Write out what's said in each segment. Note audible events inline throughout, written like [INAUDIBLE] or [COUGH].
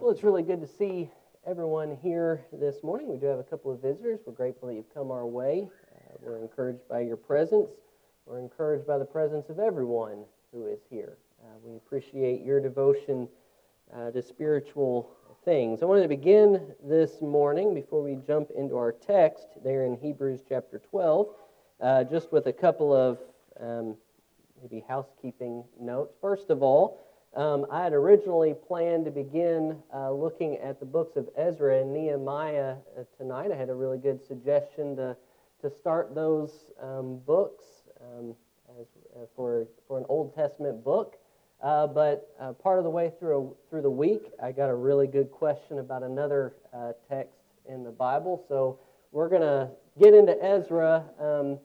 Well, it's really good to see everyone here this morning. We do have a couple of visitors. We're grateful that you've come our way. Uh, we're encouraged by your presence. We're encouraged by the presence of everyone who is here. Uh, we appreciate your devotion uh, to spiritual things. I wanted to begin this morning before we jump into our text there in Hebrews chapter 12, uh, just with a couple of um, maybe housekeeping notes. First of all, um, I had originally planned to begin uh, looking at the books of Ezra and Nehemiah uh, tonight. I had a really good suggestion to, to start those um, books um, as, uh, for, for an Old Testament book. Uh, but uh, part of the way through, through the week, I got a really good question about another uh, text in the Bible. So we're going to get into Ezra um,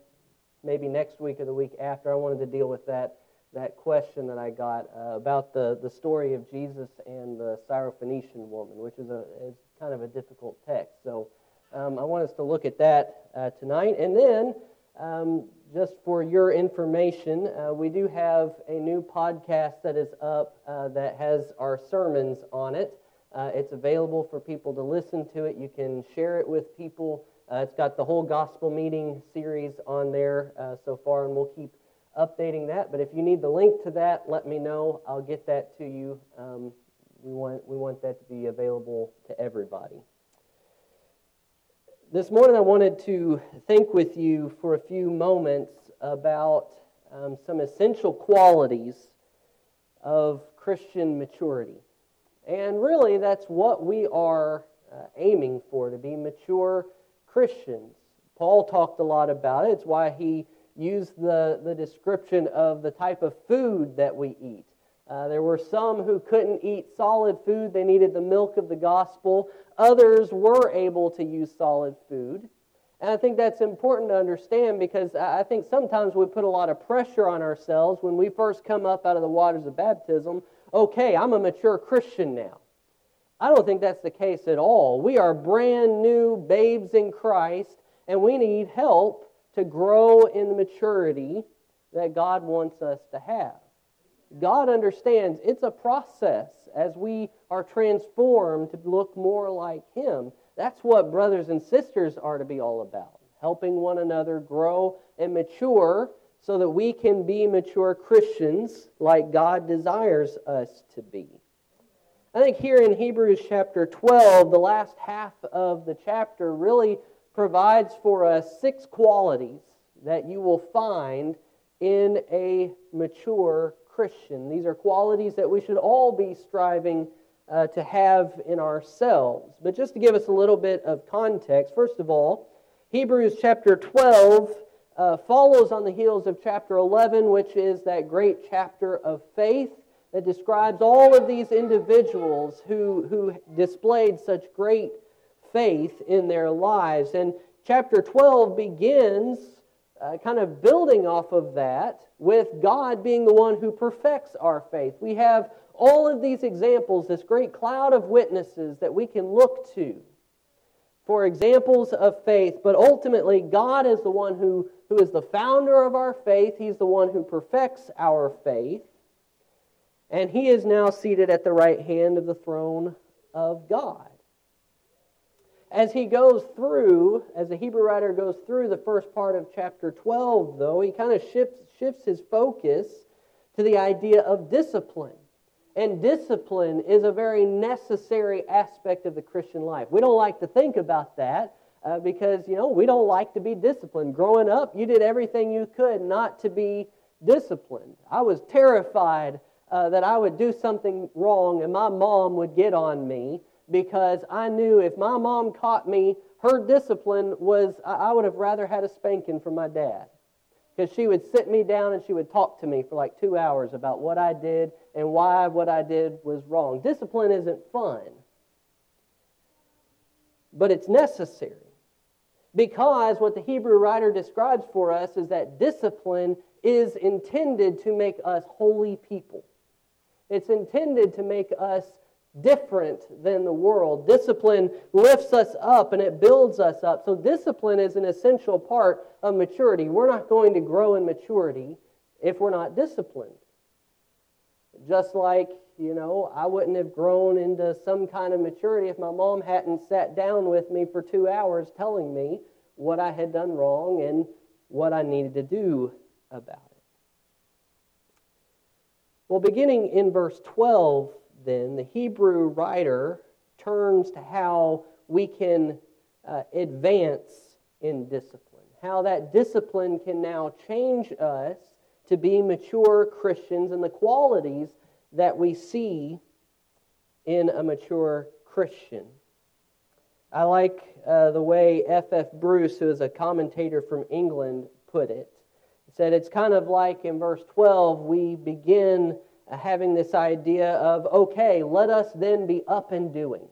maybe next week or the week after. I wanted to deal with that that question that I got uh, about the, the story of Jesus and the Syrophoenician woman, which is, a, is kind of a difficult text. So um, I want us to look at that uh, tonight. And then, um, just for your information, uh, we do have a new podcast that is up uh, that has our sermons on it. Uh, it's available for people to listen to it. You can share it with people. Uh, it's got the whole gospel meeting series on there so far, and we'll keep updating that. But if you need the link to that, let me know. I'll get that to you. Um, we, want, we want that to be available to everybody. This morning, I wanted to think with you for a few moments about um, some essential qualities of Christian maturity. And really, that's what we are uh, aiming for to be mature Christians. Paul talked a lot about it. It's why he use the, the description of the type of food that we eat. Uh, there were some who couldn't eat solid food, they needed the milk of the gospel. Others were able to use solid food. And I think that's important to understand because I think sometimes we put a lot of pressure on ourselves when we first come up out of the waters of baptism. Okay, I'm a mature Christian now. I don't think that's the case at all. We are brand new babes in Christ, and we need help to grow in the maturity that God wants us to have. God understands it's a process as we are transformed to look more like Him. That's what brothers and sisters are to be all about helping one another grow and mature so that we can be mature Christians like God desires us to be. I think here in Hebrews chapter 12, the last half of the chapter really provides for us six qualities that you will find in a mature Christian. These are qualities that we should all be striving uh, to have in ourselves. But just to give us a little bit of context, first of all, Hebrews chapter 12 uh, follows on the heels of chapter 11, which is that great chapter of faith that describes all of these individuals who, who displayed such great faith in their lives. And chapter 12 begins uh, kind of building off of that with God being the one who perfects our faith. We have all of these examples, this great cloud of witnesses that we can look to for examples of faith, but ultimately, God is the one who, who is the founder of our faith. He's the one who perfects our faith. And He is now seated at the right hand of the throne of God as he goes through, as the Hebrew writer goes through the first part of chapter 12, though, he kind of shifts, shifts his focus to the idea of discipline. And discipline is a very necessary aspect of the Christian life. We don't like to think about that uh, because, you know, we don't like to be disciplined. Growing up, you did everything you could not to be disciplined. I was terrified uh, that I would do something wrong and my mom would get on me because I knew if my mom caught me, her discipline was I would have rather had a spanking from my dad. Because she would sit me down and she would talk to me for like two hours about what I did and why what I did was wrong. Discipline isn't fun, but it's necessary. Because what the Hebrew writer describes for us is that discipline is intended to make us holy people. It's intended to make us different than the world. Discipline lifts us up and it builds us up. So, discipline is an essential part of maturity. We're not going to grow in maturity if we're not disciplined. Just like you know, I wouldn't have grown into some kind of maturity if my mom hadn't sat down with me for two hours telling me what I had done wrong and what I needed to do about it. Well, beginning in verse 12, then, the Hebrew writer turns to how we can uh, advance in discipline, how that discipline can now change us to be mature Christians and the qualities that we see in a mature Christian. I like uh, the way F. F. Bruce, who is a commentator from England, put it. He said it's kind of like in verse 12, we begin having this idea of, okay, let us then be up and doing.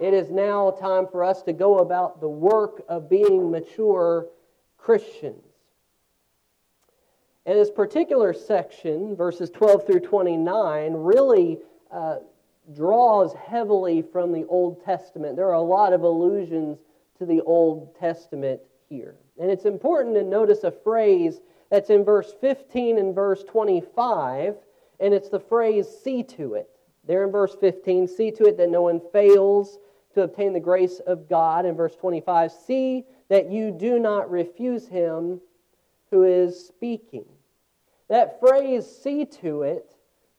It is now time for us to go about the work of being mature Christians. And this particular section, verses 12 through 29, really uh, draws heavily from the Old Testament. There are a lot of allusions to the Old Testament here. And it's important to notice a phrase that's in verse 15 and verse 25, and it's the phrase, see to it. There in verse 15, see to it that no one fails to obtain the grace of God. In verse 25, see that you do not refuse him who is speaking. That phrase, see to it,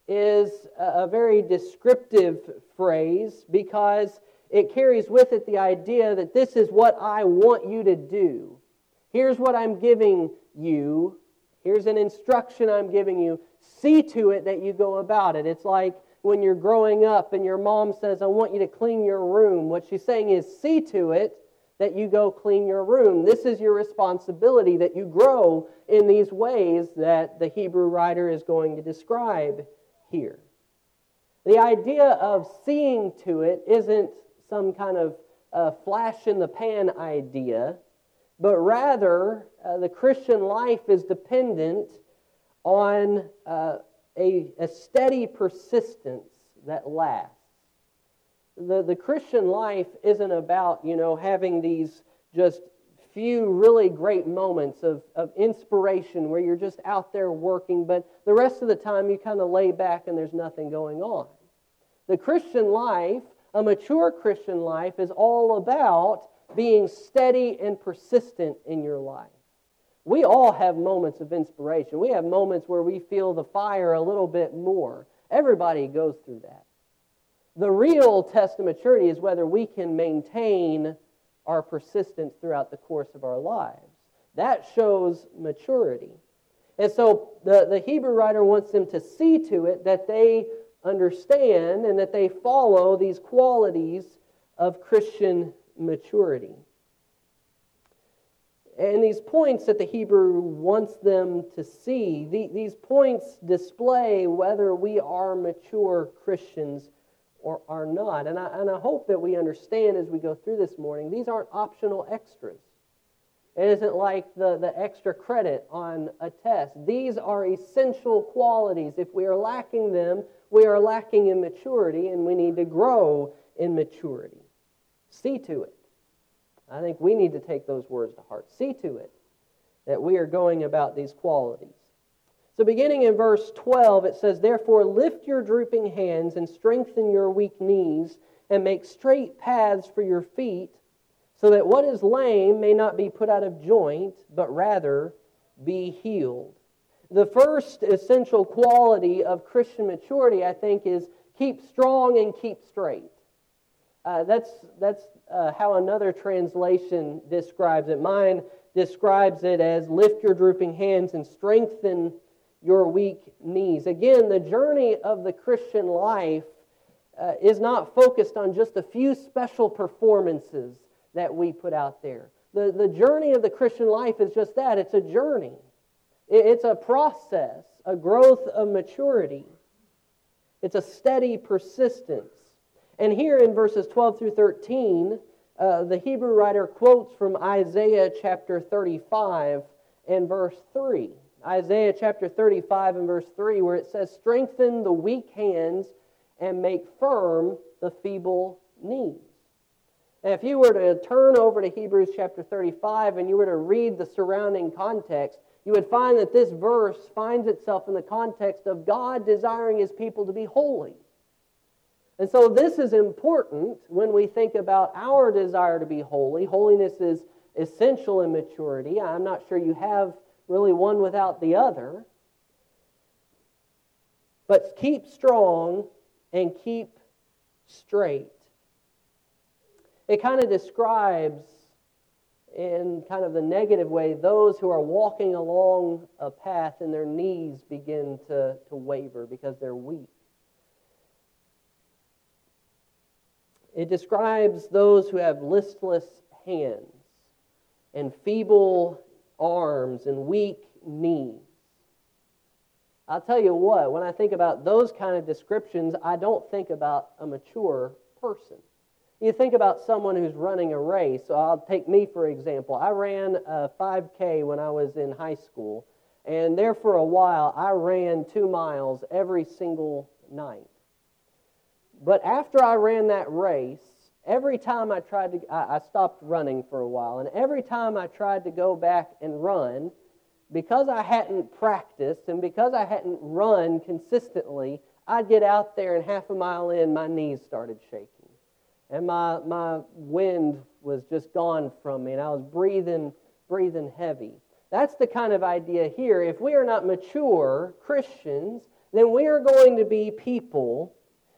is a very descriptive phrase because it carries with it the idea that this is what I want you to do. Here's what I'm giving you. Here's an instruction I'm giving you. See to it that you go about it. It's like when you're growing up and your mom says, I want you to clean your room. What she's saying is, see to it that you go clean your room. This is your responsibility, that you grow in these ways that the Hebrew writer is going to describe here. The idea of seeing to it isn't some kind of uh, flash in the pan idea, but rather uh, the Christian life is dependent on uh, a, a steady persistence that lasts the, the Christian life isn't about, you know, having these just few really great moments of, of inspiration where you're just out there working, but the rest of the time you kind of lay back and there's nothing going on. The Christian life, a mature Christian life, is all about being steady and persistent in your life. We all have moments of inspiration. We have moments where we feel the fire a little bit more. Everybody goes through that. The real test of maturity is whether we can maintain our persistence throughout the course of our lives. That shows maturity. And so the, the Hebrew writer wants them to see to it that they understand and that they follow these qualities of Christian maturity. And these points that the Hebrew wants them to see, the, these points display whether we are mature Christians or are not. And I, and I hope that we understand as we go through this morning, these aren't optional extras. It isn't like the, the extra credit on a test. These are essential qualities. If we are lacking them, we are lacking in maturity, and we need to grow in maturity. See to it. I think we need to take those words to heart. See to it that we are going about these qualities. So, beginning in verse 12, it says, Therefore, lift your drooping hands and strengthen your weak knees, and make straight paths for your feet, so that what is lame may not be put out of joint, but rather be healed. The first essential quality of Christian maturity, I think, is keep strong and keep straight. Uh, that's that's uh, how another translation describes it. Mine describes it as lift your drooping hands and strengthen your weak knees. Again, the journey of the Christian life uh, is not focused on just a few special performances that we put out there. The, the journey of the Christian life is just that it's a journey, it's a process, a growth of maturity, it's a steady persistence. And here in verses 12 through 13, uh, the Hebrew writer quotes from Isaiah chapter 35 and verse 3. Isaiah chapter 35 and verse 3, where it says, Strengthen the weak hands and make firm the feeble knees. And if you were to turn over to Hebrews chapter 35 and you were to read the surrounding context, you would find that this verse finds itself in the context of God desiring his people to be holy. And so this is important when we think about our desire to be holy. Holiness is essential in maturity. I'm not sure you have really one without the other. But keep strong and keep straight. It kind of describes, in kind of the negative way, those who are walking along a path and their knees begin to, to waver because they're weak. It describes those who have listless hands and feeble arms and weak knees. I'll tell you what, when I think about those kind of descriptions, I don't think about a mature person. You think about someone who's running a race. So I'll take me for example. I ran a 5K when I was in high school, and there for a while I ran two miles every single night. But after I ran that race, every time I tried to, I, I stopped running for a while, and every time I tried to go back and run, because I hadn't practiced and because I hadn't run consistently, I'd get out there and half a mile in, my knees started shaking. And my, my wind was just gone from me, and I was breathing, breathing heavy. That's the kind of idea here. If we are not mature Christians, then we are going to be people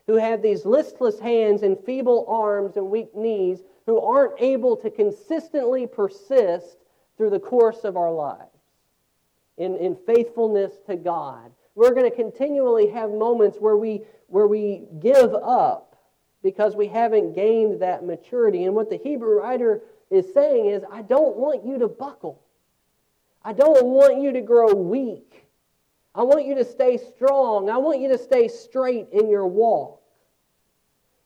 who have these listless hands and feeble arms and weak knees who aren't able to consistently persist through the course of our lives in, in faithfulness to God. We're going to continually have moments where we, where we give up because we haven't gained that maturity. And what the Hebrew writer is saying is, I don't want you to buckle. I don't want you to grow weak. I want you to stay strong. I want you to stay straight in your walk.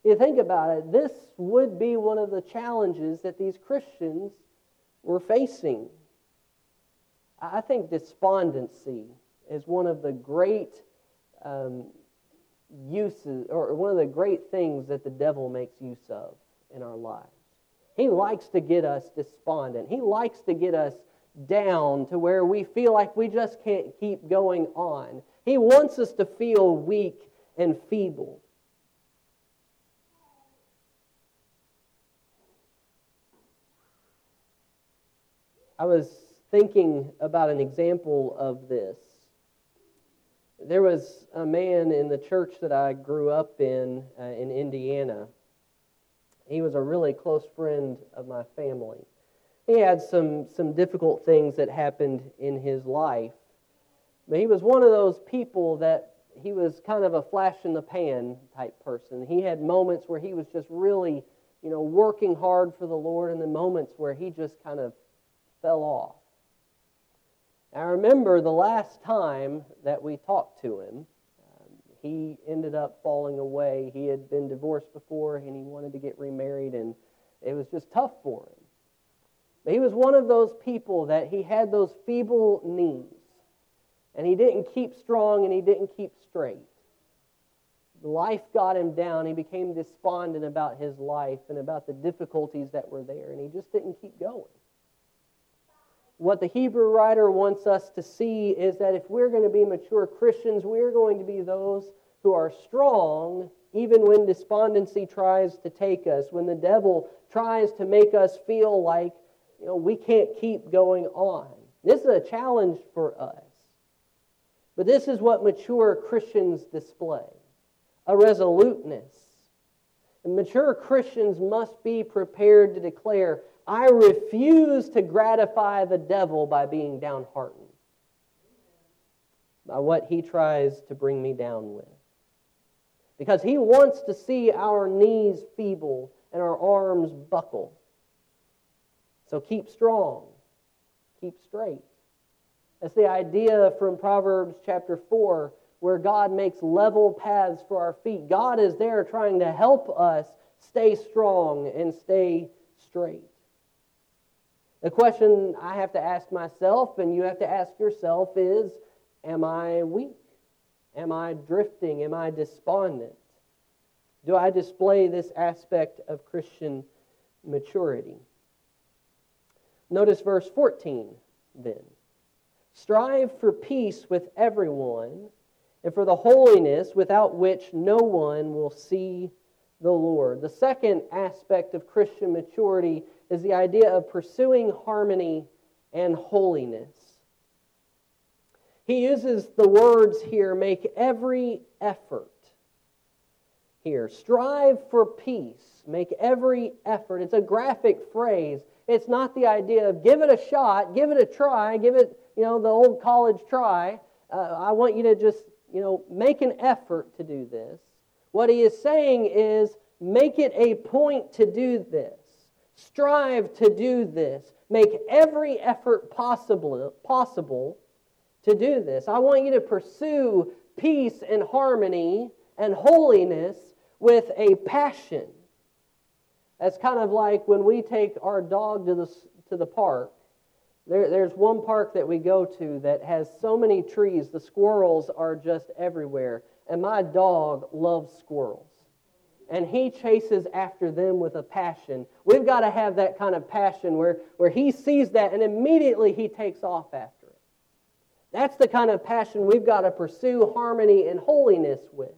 You think about it, this would be one of the challenges that these Christians were facing. I think despondency is one of the great um, uses, or one of the great things that the devil makes use of in our lives. He likes to get us despondent. He likes to get us down to where we feel like we just can't keep going on. He wants us to feel weak and feeble. I was thinking about an example of this. There was a man in the church that I grew up in, uh, in Indiana. He was a really close friend of my family. He had some, some difficult things that happened in his life. But he was one of those people that he was kind of a flash in the pan type person. He had moments where he was just really, you know, working hard for the Lord, and then moments where he just kind of fell off. I remember the last time that we talked to him, um, he ended up falling away. He had been divorced before and he wanted to get remarried, and it was just tough for him. He was one of those people that he had those feeble knees, and he didn't keep strong and he didn't keep straight. Life got him down. He became despondent about his life and about the difficulties that were there, and he just didn't keep going what the Hebrew writer wants us to see is that if we're going to be mature Christians, we're going to be those who are strong even when despondency tries to take us, when the devil tries to make us feel like you know, we can't keep going on. This is a challenge for us. But this is what mature Christians display a resoluteness. And mature Christians must be prepared to declare, I refuse to gratify the devil by being downhearted by what he tries to bring me down with. Because he wants to see our knees feeble and our arms buckle. So keep strong, keep straight. That's the idea from Proverbs chapter 4, where God makes level paths for our feet. God is there trying to help us stay strong and stay straight. The question I have to ask myself, and you have to ask yourself, is Am I weak? Am I drifting? Am I despondent? Do I display this aspect of Christian maturity? Notice verse 14 then. Strive for peace with everyone and for the holiness without which no one will see the Lord. The second aspect of Christian maturity is the idea of pursuing harmony and holiness. He uses the words here make every effort. Here, strive for peace, make every effort. It's a graphic phrase. It's not the idea of give it a shot, give it a try, give it, you know, the old college try. Uh, I want you to just, you know, make an effort to do this. What he is saying is make it a point to do this. Strive to do this. Make every effort possible, possible to do this. I want you to pursue peace and harmony and holiness with a passion. That's kind of like when we take our dog to the, to the park. There, there's one park that we go to that has so many trees, the squirrels are just everywhere. And my dog loves squirrels. And he chases after them with a passion. We've got to have that kind of passion where, where he sees that and immediately he takes off after it. That's the kind of passion we've got to pursue harmony and holiness with.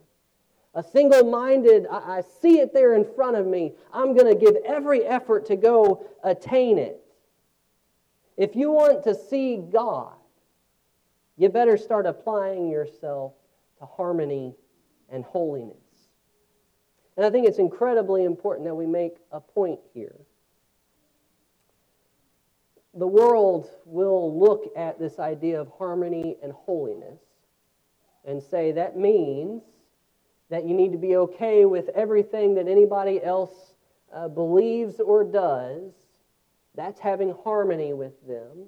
A single minded, I, I see it there in front of me. I'm going to give every effort to go attain it. If you want to see God, you better start applying yourself to harmony and holiness. And I think it's incredibly important that we make a point here. The world will look at this idea of harmony and holiness and say that means that you need to be okay with everything that anybody else uh, believes or does. That's having harmony with them.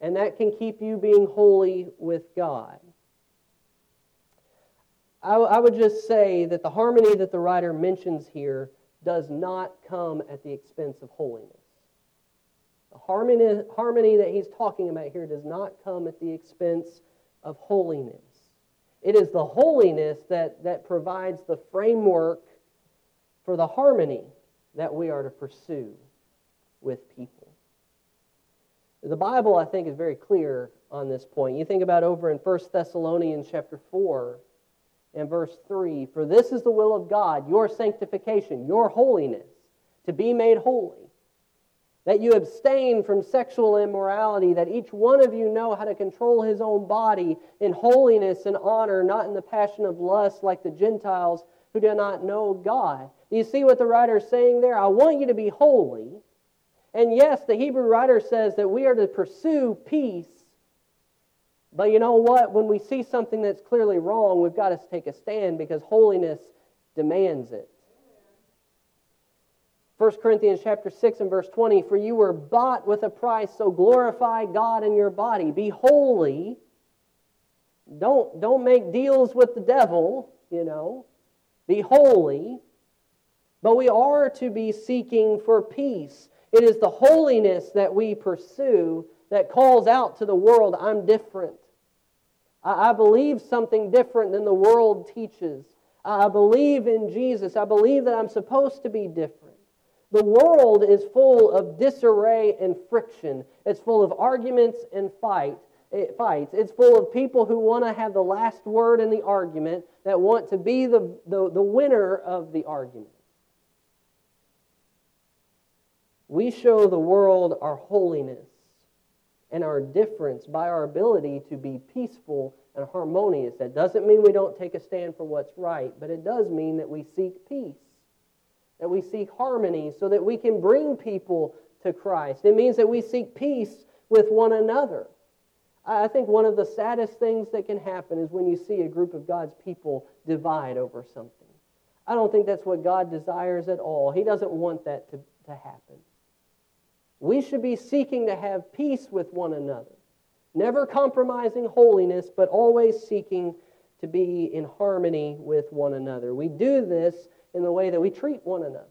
And that can keep you being holy with God. I, would just say that the harmony that the writer mentions here does not come at the expense of holiness. The harmony, harmony that he's talking about here does not come at the expense of holiness. It is the holiness that, that provides the framework for the harmony that we are to pursue with people. The Bible, I think, is very clear on this point. You think about over in 1 Thessalonians chapter 4 and verse 3 For this is the will of God, your sanctification, your holiness, to be made holy that you abstain from sexual immorality, that each one of you know how to control his own body in holiness and honor, not in the passion of lust like the Gentiles who do not know God. You see what the writer is saying there? I want you to be holy. And yes, the Hebrew writer says that we are to pursue peace. But you know what? When we see something that's clearly wrong, we've got to take a stand because holiness demands it. 1 Corinthians chapter 6 and verse 20, for you were bought with a price, so glorify God in your body. Be holy. Don't, don't make deals with the devil, you know. Be holy. But we are to be seeking for peace. It is the holiness that we pursue that calls out to the world, I'm different. I, I believe something different than the world teaches. I believe in Jesus. I believe that I'm supposed to be different. The world is full of disarray and friction. It's full of arguments and fight, it eh, fights. It's full of people who want to have the last word in the argument, that want to be the, the, the winner of the argument. We show the world our holiness and our difference by our ability to be peaceful and harmonious. That doesn't mean we don't take a stand for what's right, but it does mean that we seek peace that we seek harmony so that we can bring people to Christ. It means that we seek peace with one another. I think one of the saddest things that can happen is when you see a group of God's people divide over something. I don't think that's what God desires at all. He doesn't want that to, to happen. We should be seeking to have peace with one another, never compromising holiness, but always seeking to be in harmony with one another. We do this in the way that we treat one another,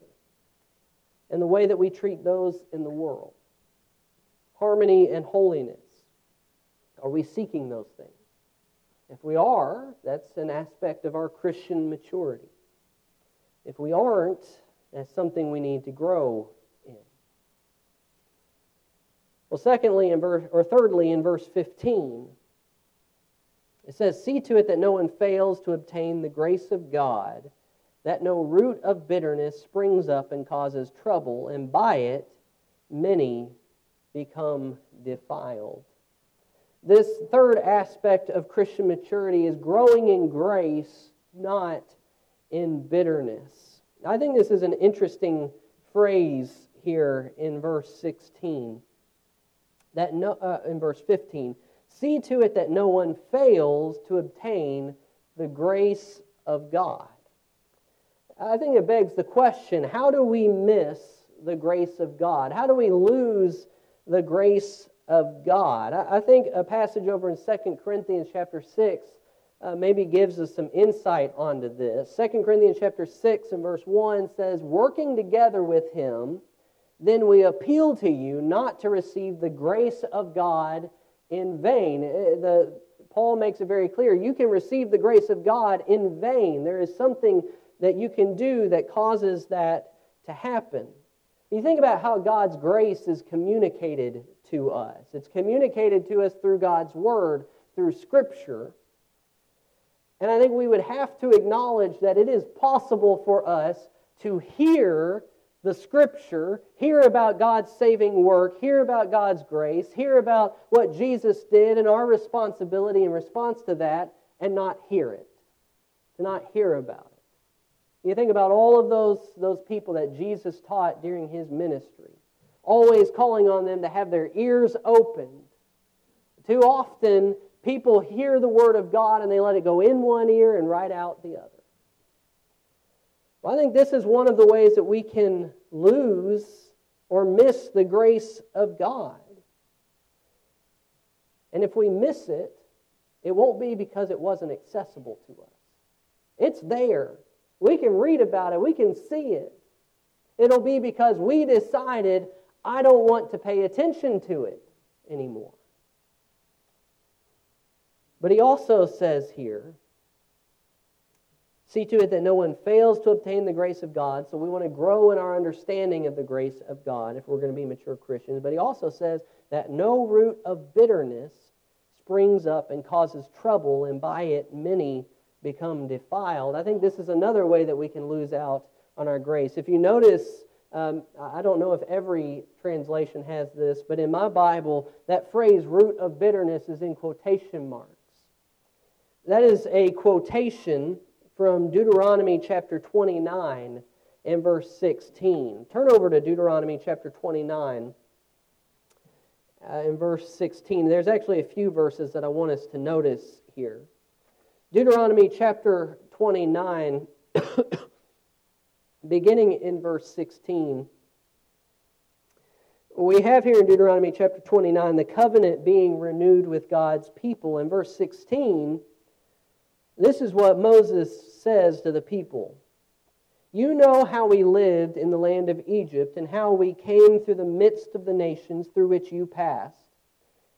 in the way that we treat those in the world. Harmony and holiness. Are we seeking those things? If we are, that's an aspect of our Christian maturity. If we aren't, that's something we need to grow in. Well, secondly, in verse, or thirdly, in verse 15, it says, See to it that no one fails to obtain the grace of God, that no root of bitterness springs up and causes trouble, and by it many become defiled. This third aspect of Christian maturity is growing in grace, not in bitterness. I think this is an interesting phrase here in verse 16 that no, uh, in verse 15 see to it that no one fails to obtain the grace of God. I think it begs the question how do we miss the grace of God? How do we lose the grace of God? I, think a passage over in 2 Corinthians chapter 6 uh, maybe gives us some insight onto this. 2 Corinthians chapter 6 and verse 1 says, Working together with him, then we appeal to you not to receive the grace of God in vain. Uh, the, Paul makes it very clear you can receive the grace of God in vain. There is something that you can do that causes that to happen. You think about how God's grace is communicated to us. It's communicated to us through God's Word, through Scripture. And I think we would have to acknowledge that it is possible for us to hear the scripture, hear about God's saving work, hear about God's grace, hear about what Jesus did and our responsibility in response to that, and not hear it, to not hear about it. You think about all of those, those people that Jesus taught during his ministry, always calling on them to have their ears opened. Too often, people hear the word of God and they let it go in one ear and right out the other. Well, I think this is one of the ways that we can lose or miss the grace of God. And if we miss it, it won't be because it wasn't accessible to us. It's there. We can read about it, we can see it. It'll be because we decided, I don't want to pay attention to it anymore. But he also says here See to it that no one fails to obtain the grace of God. So we want to grow in our understanding of the grace of God if we're going to be mature Christians. But he also says that no root of bitterness springs up and causes trouble, and by it many become defiled. I think this is another way that we can lose out on our grace. If you notice, um, I don't know if every translation has this, but in my Bible, that phrase root of bitterness is in quotation marks. That is a quotation from Deuteronomy chapter 29 and verse 16. Turn over to Deuteronomy chapter 29 uh, in verse 16. There's actually a few verses that I want us to notice here. Deuteronomy chapter 29, [COUGHS] beginning in verse 16. We have here in Deuteronomy chapter 29 the covenant being renewed with God's people. In verse 16, this is what Moses says to the people You know how we lived in the land of Egypt, and how we came through the midst of the nations through which you passed.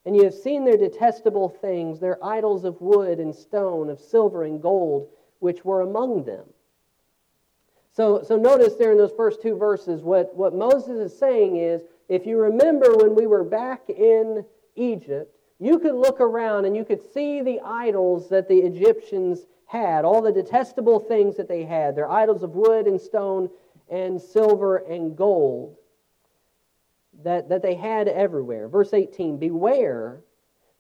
And you have seen their detestable things, their idols of wood and stone, of silver and gold, which were among them. So, so notice there in those first two verses, what, what Moses is saying is if you remember when we were back in Egypt, you could look around and you could see the idols that the Egyptians had, all the detestable things that they had, their idols of wood and stone and silver and gold that, that they had everywhere. Verse 18 Beware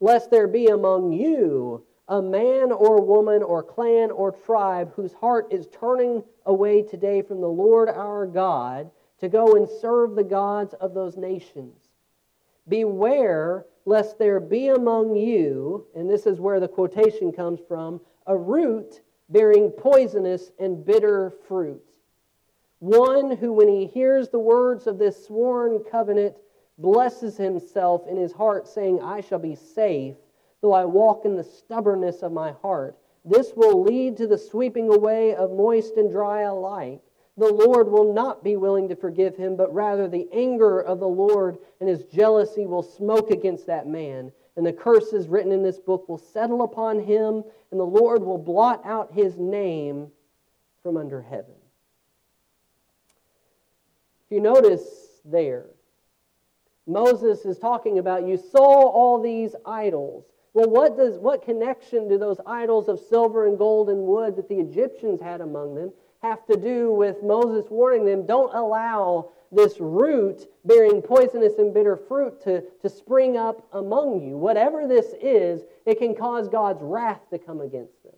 lest there be among you a man or woman or clan or tribe whose heart is turning away today from the Lord our God to go and serve the gods of those nations. Beware lest there be among you, and this is where the quotation comes from, a root bearing poisonous and bitter fruit. One who, when he hears the words of this sworn covenant, blesses himself in his heart, saying, I shall be safe, though I walk in the stubbornness of my heart. This will lead to the sweeping away of moist and dry alike the Lord will not be willing to forgive him, but rather the anger of the Lord and his jealousy will smoke against that man. And the curses written in this book will settle upon him, and the Lord will blot out his name from under heaven. If you notice there, Moses is talking about you saw all these idols. Well, what does what connection do those idols of silver and gold and wood that the Egyptians had among them have to do with Moses warning them, don't allow this root bearing poisonous and bitter fruit to, to spring up among you. Whatever this is, it can cause God's wrath to come against them.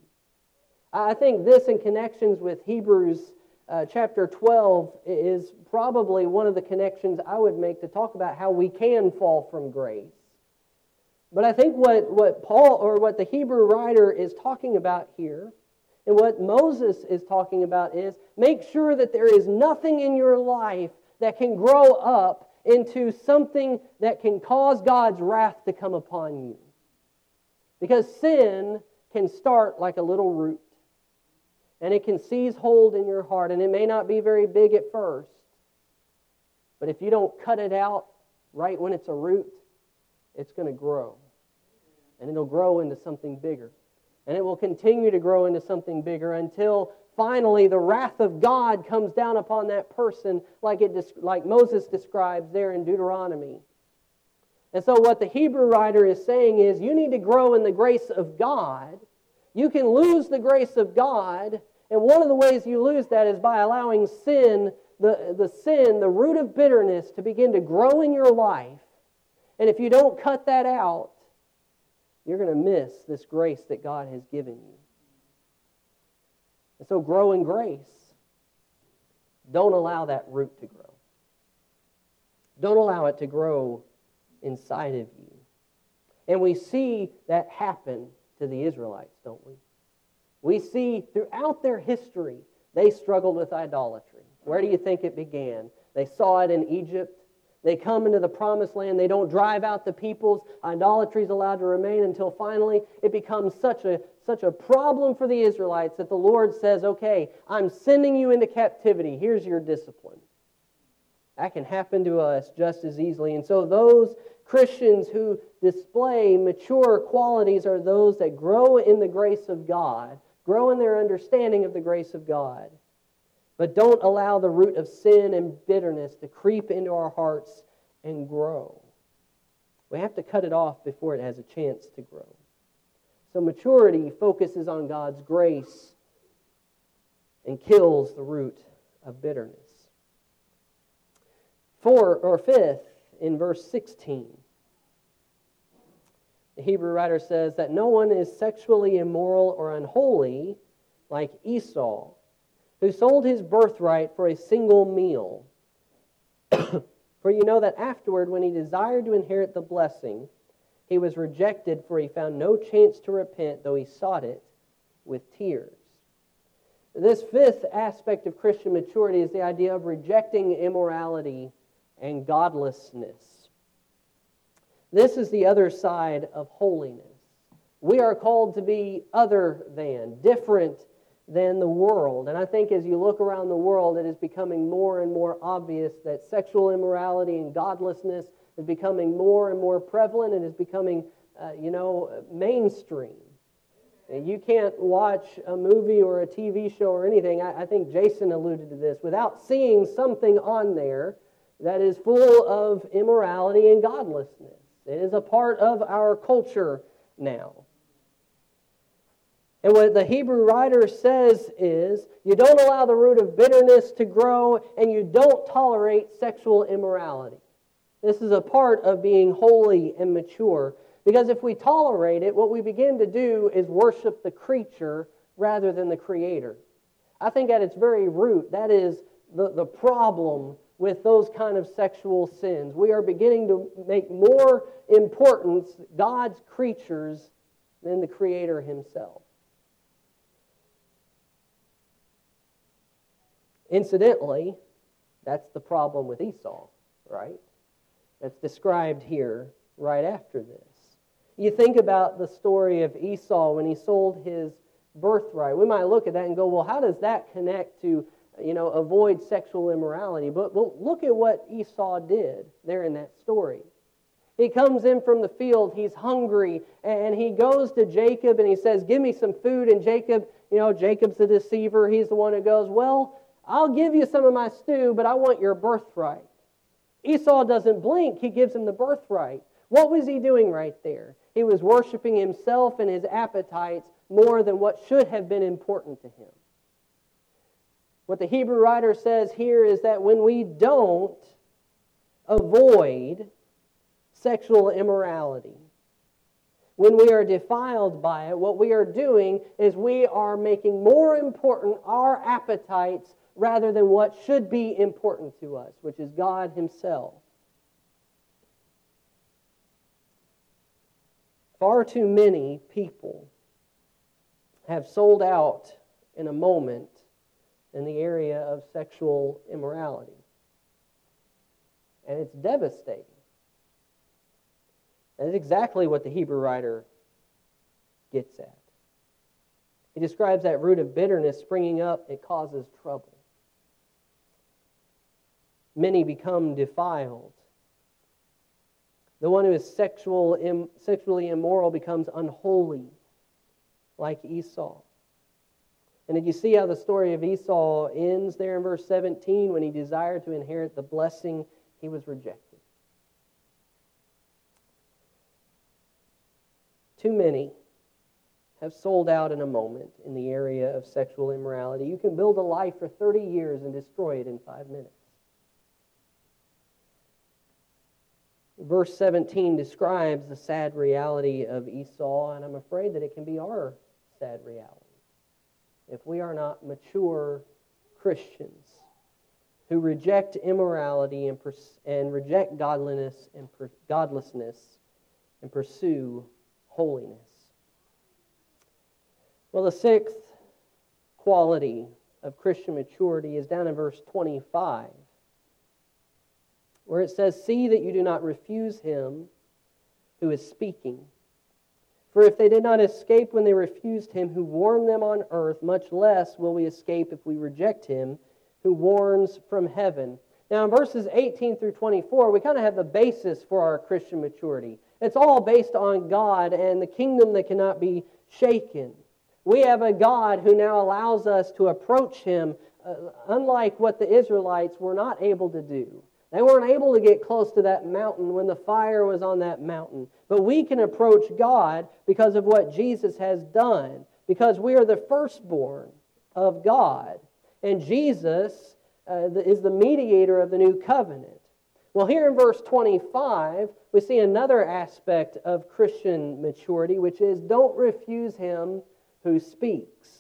I think this, in connections with Hebrews uh, chapter 12, is probably one of the connections I would make to talk about how we can fall from grace. But I think what, what Paul or what the Hebrew writer is talking about here, and what Moses is talking about, is make sure that there is nothing in your life that can grow up into something that can cause God's wrath to come upon you. Because sin can start like a little root, and it can seize hold in your heart, and it may not be very big at first. But if you don't cut it out right when it's a root, it's going to grow. And it'll grow into something bigger. And it will continue to grow into something bigger until finally the wrath of God comes down upon that person, like, it, like Moses describes there in Deuteronomy. And so, what the Hebrew writer is saying is you need to grow in the grace of God. You can lose the grace of God, and one of the ways you lose that is by allowing sin, the, the sin, the root of bitterness, to begin to grow in your life. And if you don't cut that out, you're going to miss this grace that God has given you. And so grow in grace. Don't allow that root to grow. Don't allow it to grow inside of you. And we see that happen to the Israelites, don't we? We see throughout their history, they struggled with idolatry. Where do you think it began? They saw it in Egypt. They come into the promised land. They don't drive out the peoples. Idolatry is allowed to remain until finally it becomes such a, such a problem for the Israelites that the Lord says, okay, I'm sending you into captivity. Here's your discipline. That can happen to us just as easily. And so those Christians who display mature qualities are those that grow in the grace of God, grow in their understanding of the grace of God. But don't allow the root of sin and bitterness to creep into our hearts and grow. We have to cut it off before it has a chance to grow. So maturity focuses on God's grace and kills the root of bitterness. Four or fifth, in verse 16, the Hebrew writer says that no one is sexually immoral or unholy like Esau who sold his birthright for a single meal. [COUGHS] for you know that afterward, when he desired to inherit the blessing, he was rejected, for he found no chance to repent, though he sought it with tears. This fifth aspect of Christian maturity is the idea of rejecting immorality and godlessness. This is the other side of holiness. We are called to be other than, different than the world. And I think as you look around the world, it is becoming more and more obvious that sexual immorality and godlessness is becoming more and more prevalent and is becoming, uh, you know, mainstream. And you can't watch a movie or a TV show or anything, I, I think Jason alluded to this, without seeing something on there that is full of immorality and godlessness. It is a part of our culture now. And what the Hebrew writer says is you don't allow the root of bitterness to grow and you don't tolerate sexual immorality. This is a part of being holy and mature. Because if we tolerate it, what we begin to do is worship the creature rather than the creator. I think at its very root, that is the, the problem with those kind of sexual sins. We are beginning to make more importance God's creatures than the creator himself. Incidentally, that's the problem with Esau, right? That's described here right after this. You think about the story of Esau when he sold his birthright. We might look at that and go, well, how does that connect to, you know, avoid sexual immorality? But well, look at what Esau did there in that story. He comes in from the field, he's hungry, and he goes to Jacob and he says, Give me some food. And Jacob, you know, Jacob's the deceiver. He's the one who goes, Well, I'll give you some of my stew, but I want your birthright. Esau doesn't blink, he gives him the birthright. What was he doing right there? He was worshiping himself and his appetites more than what should have been important to him. What the Hebrew writer says here is that when we don't avoid sexual immorality, when we are defiled by it, what we are doing is we are making more important our appetites rather than what should be important to us, which is God Himself. Far too many people have sold out in a moment in the area of sexual immorality. And it's devastating. That is exactly what the Hebrew writer gets at. He describes that root of bitterness springing up, it causes trouble. Many become defiled. The one who is sexual, Im, sexually immoral becomes unholy, like Esau. And did you see how the story of Esau ends there in verse 17? When he desired to inherit the blessing, he was rejected. Too many have sold out in a moment in the area of sexual immorality. You can build a life for 30 years and destroy it in five minutes. Verse 17 describes the sad reality of Esau, and I'm afraid that it can be our sad reality. If we are not mature Christians who reject immorality and, pers- and reject godliness and per- godlessness and pursue holiness. Well, the sixth quality of Christian maturity is down in verse 25 where it says, See that you do not refuse him who is speaking. For if they did not escape when they refused him who warned them on earth, much less will we escape if we reject him who warns from heaven. Now, in verses 18 through 24, we kind of have the basis for our Christian maturity. It's all based on God and the kingdom that cannot be shaken. We have a God who now allows us to approach him, uh, unlike what the Israelites were not able to do. They weren't able to get close to that mountain when the fire was on that mountain. But we can approach God because of what Jesus has done, because we are the firstborn of God. And Jesus uh, is the mediator of the new covenant. Well, here in verse 25, we see another aspect of Christian maturity, which is don't refuse him who speaks.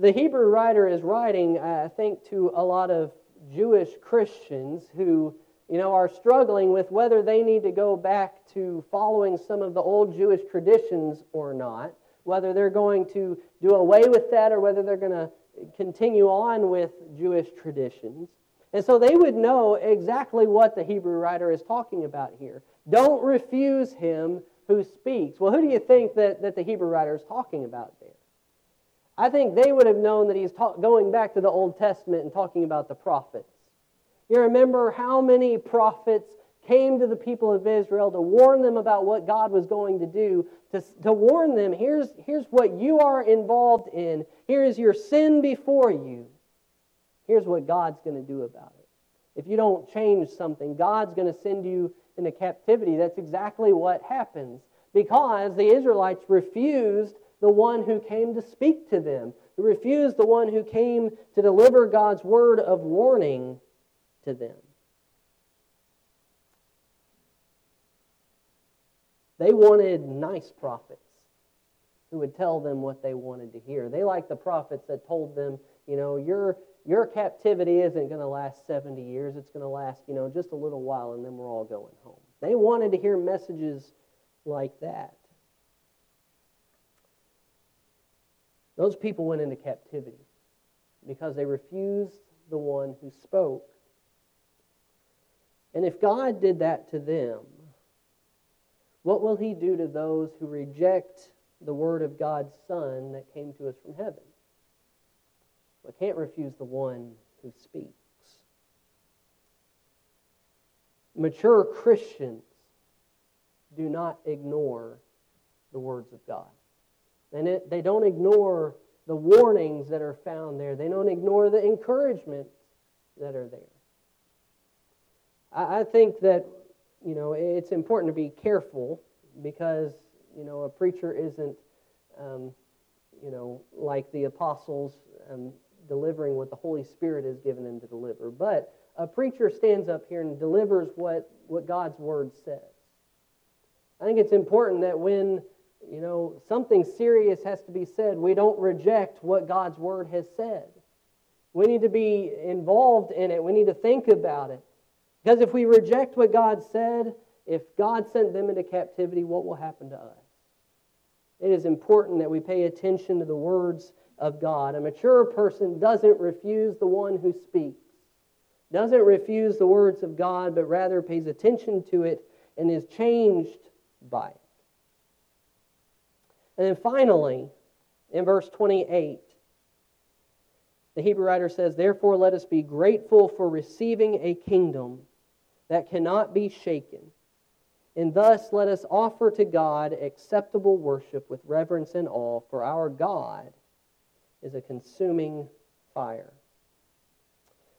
The Hebrew writer is writing, I think, to a lot of Jewish Christians who, you know, are struggling with whether they need to go back to following some of the old Jewish traditions or not, whether they're going to do away with that or whether they're going to continue on with Jewish traditions. And so they would know exactly what the Hebrew writer is talking about here. Don't refuse him who speaks. Well, who do you think that, that the Hebrew writer is talking about there? I think they would have known that he's ta- going back to the Old Testament and talking about the prophets. You remember how many prophets came to the people of Israel to warn them about what God was going to do, to, to warn them here's, here's what you are involved in, here is your sin before you, here's what God's going to do about it. If you don't change something, God's going to send you into captivity. That's exactly what happens because the Israelites refused the one who came to speak to them, who refused the one who came to deliver God's word of warning to them. They wanted nice prophets who would tell them what they wanted to hear. They liked the prophets that told them, you know, your, your captivity isn't going to last 70 years. It's going to last, you know, just a little while and then we're all going home. They wanted to hear messages like that. Those people went into captivity because they refused the one who spoke. And if God did that to them, what will He do to those who reject the word of God's Son that came to us from heaven? We can't refuse the one who speaks. Mature Christians do not ignore the words of God. And it, they don't ignore the warnings that are found there. They don't ignore the encouragement that are there. I, I think that, you know, it's important to be careful because, you know, a preacher isn't, um, you know, like the apostles um, delivering what the Holy Spirit has given them to deliver. But a preacher stands up here and delivers what, what God's Word says. I think it's important that when you know something serious has to be said, we don't reject what God's Word has said. We need to be involved in it. We need to think about it. Because if we reject what God said, if God sent them into captivity, what will happen to us? It is important that we pay attention to the words of God. A mature person doesn't refuse the one who speaks, doesn't refuse the words of God, but rather pays attention to it and is changed by it. And then finally, in verse 28, the Hebrew writer says, Therefore, let us be grateful for receiving a kingdom that cannot be shaken. And thus let us offer to God acceptable worship with reverence and awe, for our God is a consuming fire.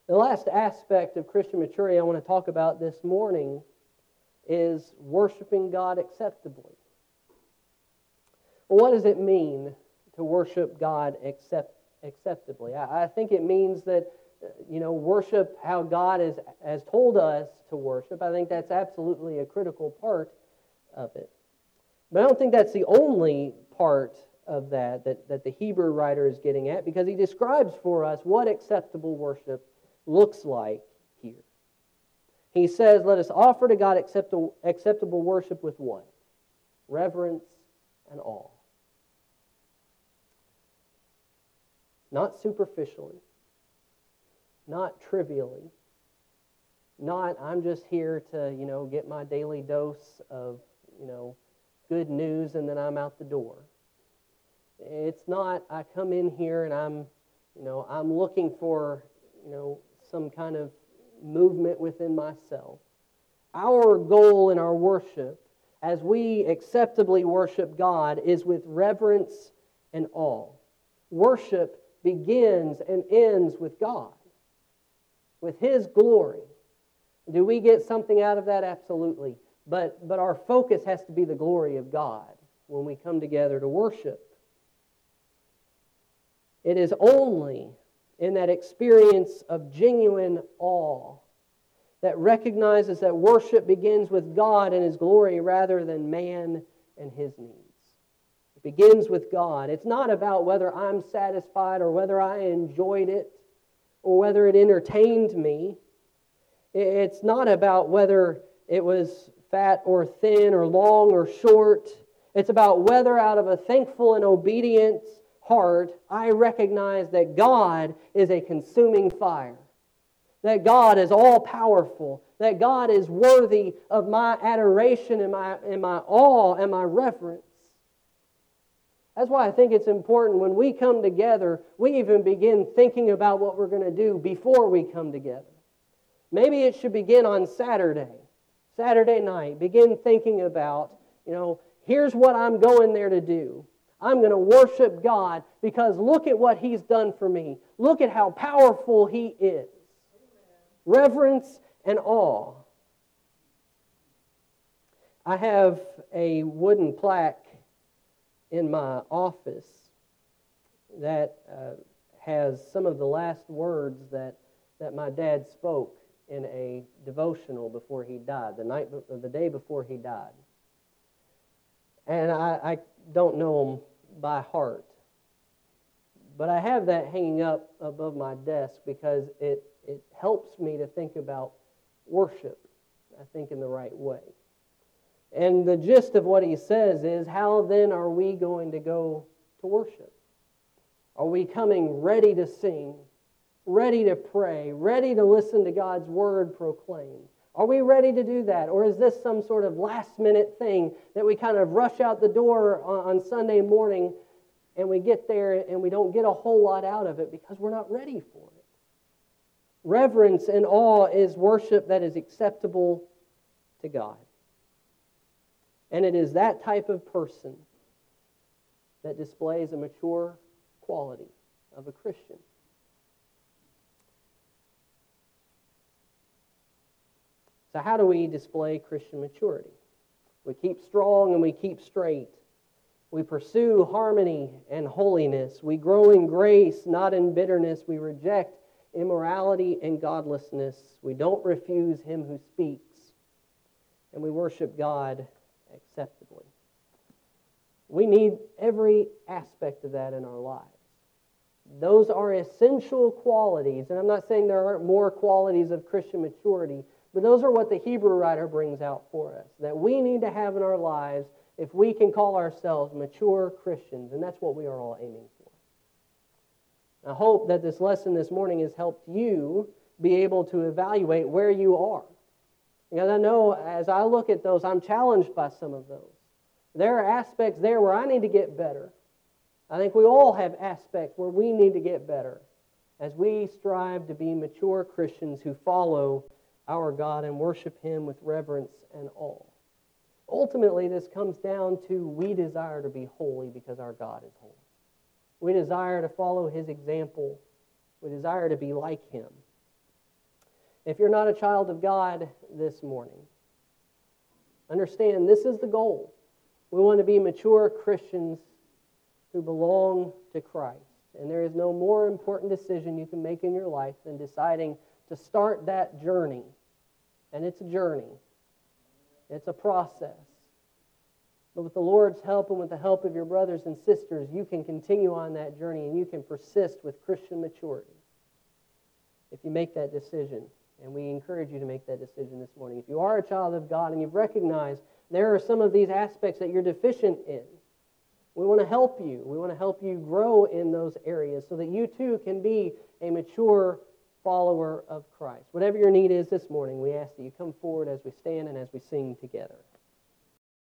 The last aspect of Christian maturity I want to talk about this morning is worshiping God acceptably. Well, what does it mean to worship God accept, acceptably? I, I think it means that, uh, you know, worship how God is, has told us to worship. I think that's absolutely a critical part of it. But I don't think that's the only part of that, that that the Hebrew writer is getting at because he describes for us what acceptable worship looks like here. He says, Let us offer to God acceptable, acceptable worship with what? Reverence and awe. Not superficially, not trivially, not I'm just here to, you know, get my daily dose of, you know, good news and then I'm out the door. It's not I come in here and I'm, you know, I'm looking for, you know, some kind of movement within myself. Our goal in our worship, as we acceptably worship God, is with reverence and awe. Worship begins and ends with God, with His glory. Do we get something out of that? Absolutely. But, but our focus has to be the glory of God when we come together to worship. It is only in that experience of genuine awe that recognizes that worship begins with God and His glory rather than man and his needs. Begins with God. It's not about whether I'm satisfied or whether I enjoyed it or whether it entertained me. It's not about whether it was fat or thin or long or short. It's about whether out of a thankful and obedient heart, I recognize that God is a consuming fire, that God is all powerful, that God is worthy of my adoration and my, and my awe and my reverence. That's why I think it's important when we come together, we even begin thinking about what we're going to do before we come together. Maybe it should begin on Saturday, Saturday night. Begin thinking about, you know, here's what I'm going there to do. I'm going to worship God because look at what He's done for me. Look at how powerful He is. Reverence and awe. I have a wooden plaque in my office that uh, has some of the last words that, that my dad spoke in a devotional before he died, the night, the day before he died. And I, I don't know them by heart. But I have that hanging up above my desk because it, it helps me to think about worship, I think, in the right way. And the gist of what he says is how then are we going to go to worship? Are we coming ready to sing, ready to pray, ready to listen to God's word proclaimed? Are we ready to do that? Or is this some sort of last minute thing that we kind of rush out the door on Sunday morning and we get there and we don't get a whole lot out of it because we're not ready for it? Reverence and awe is worship that is acceptable to God. And it is that type of person that displays a mature quality of a Christian. So, how do we display Christian maturity? We keep strong and we keep straight. We pursue harmony and holiness. We grow in grace, not in bitterness. We reject immorality and godlessness. We don't refuse him who speaks. And we worship God acceptably. We need every aspect of that in our lives. Those are essential qualities. And I'm not saying there aren't more qualities of Christian maturity, but those are what the Hebrew writer brings out for us that we need to have in our lives if we can call ourselves mature Christians. And that's what we are all aiming for. I hope that this lesson this morning has helped you be able to evaluate where you are. Because I know as I look at those, I'm challenged by some of those. There are aspects there where I need to get better. I think we all have aspects where we need to get better as we strive to be mature Christians who follow our God and worship Him with reverence and awe. Ultimately, this comes down to we desire to be holy because our God is holy. We desire to follow His example. We desire to be like Him. If you're not a child of God this morning, understand this is the goal. We want to be mature Christians who belong to Christ. And there is no more important decision you can make in your life than deciding to start that journey. And it's a journey, it's a process. But with the Lord's help and with the help of your brothers and sisters, you can continue on that journey and you can persist with Christian maturity if you make that decision. And we encourage you to make that decision this morning. If you are a child of God and you've recognized there are some of these aspects that you're deficient in, we want to help you. We want to help you grow in those areas so that you too can be a mature follower of Christ. Whatever your need is this morning, we ask that you come forward as we stand and as we sing together.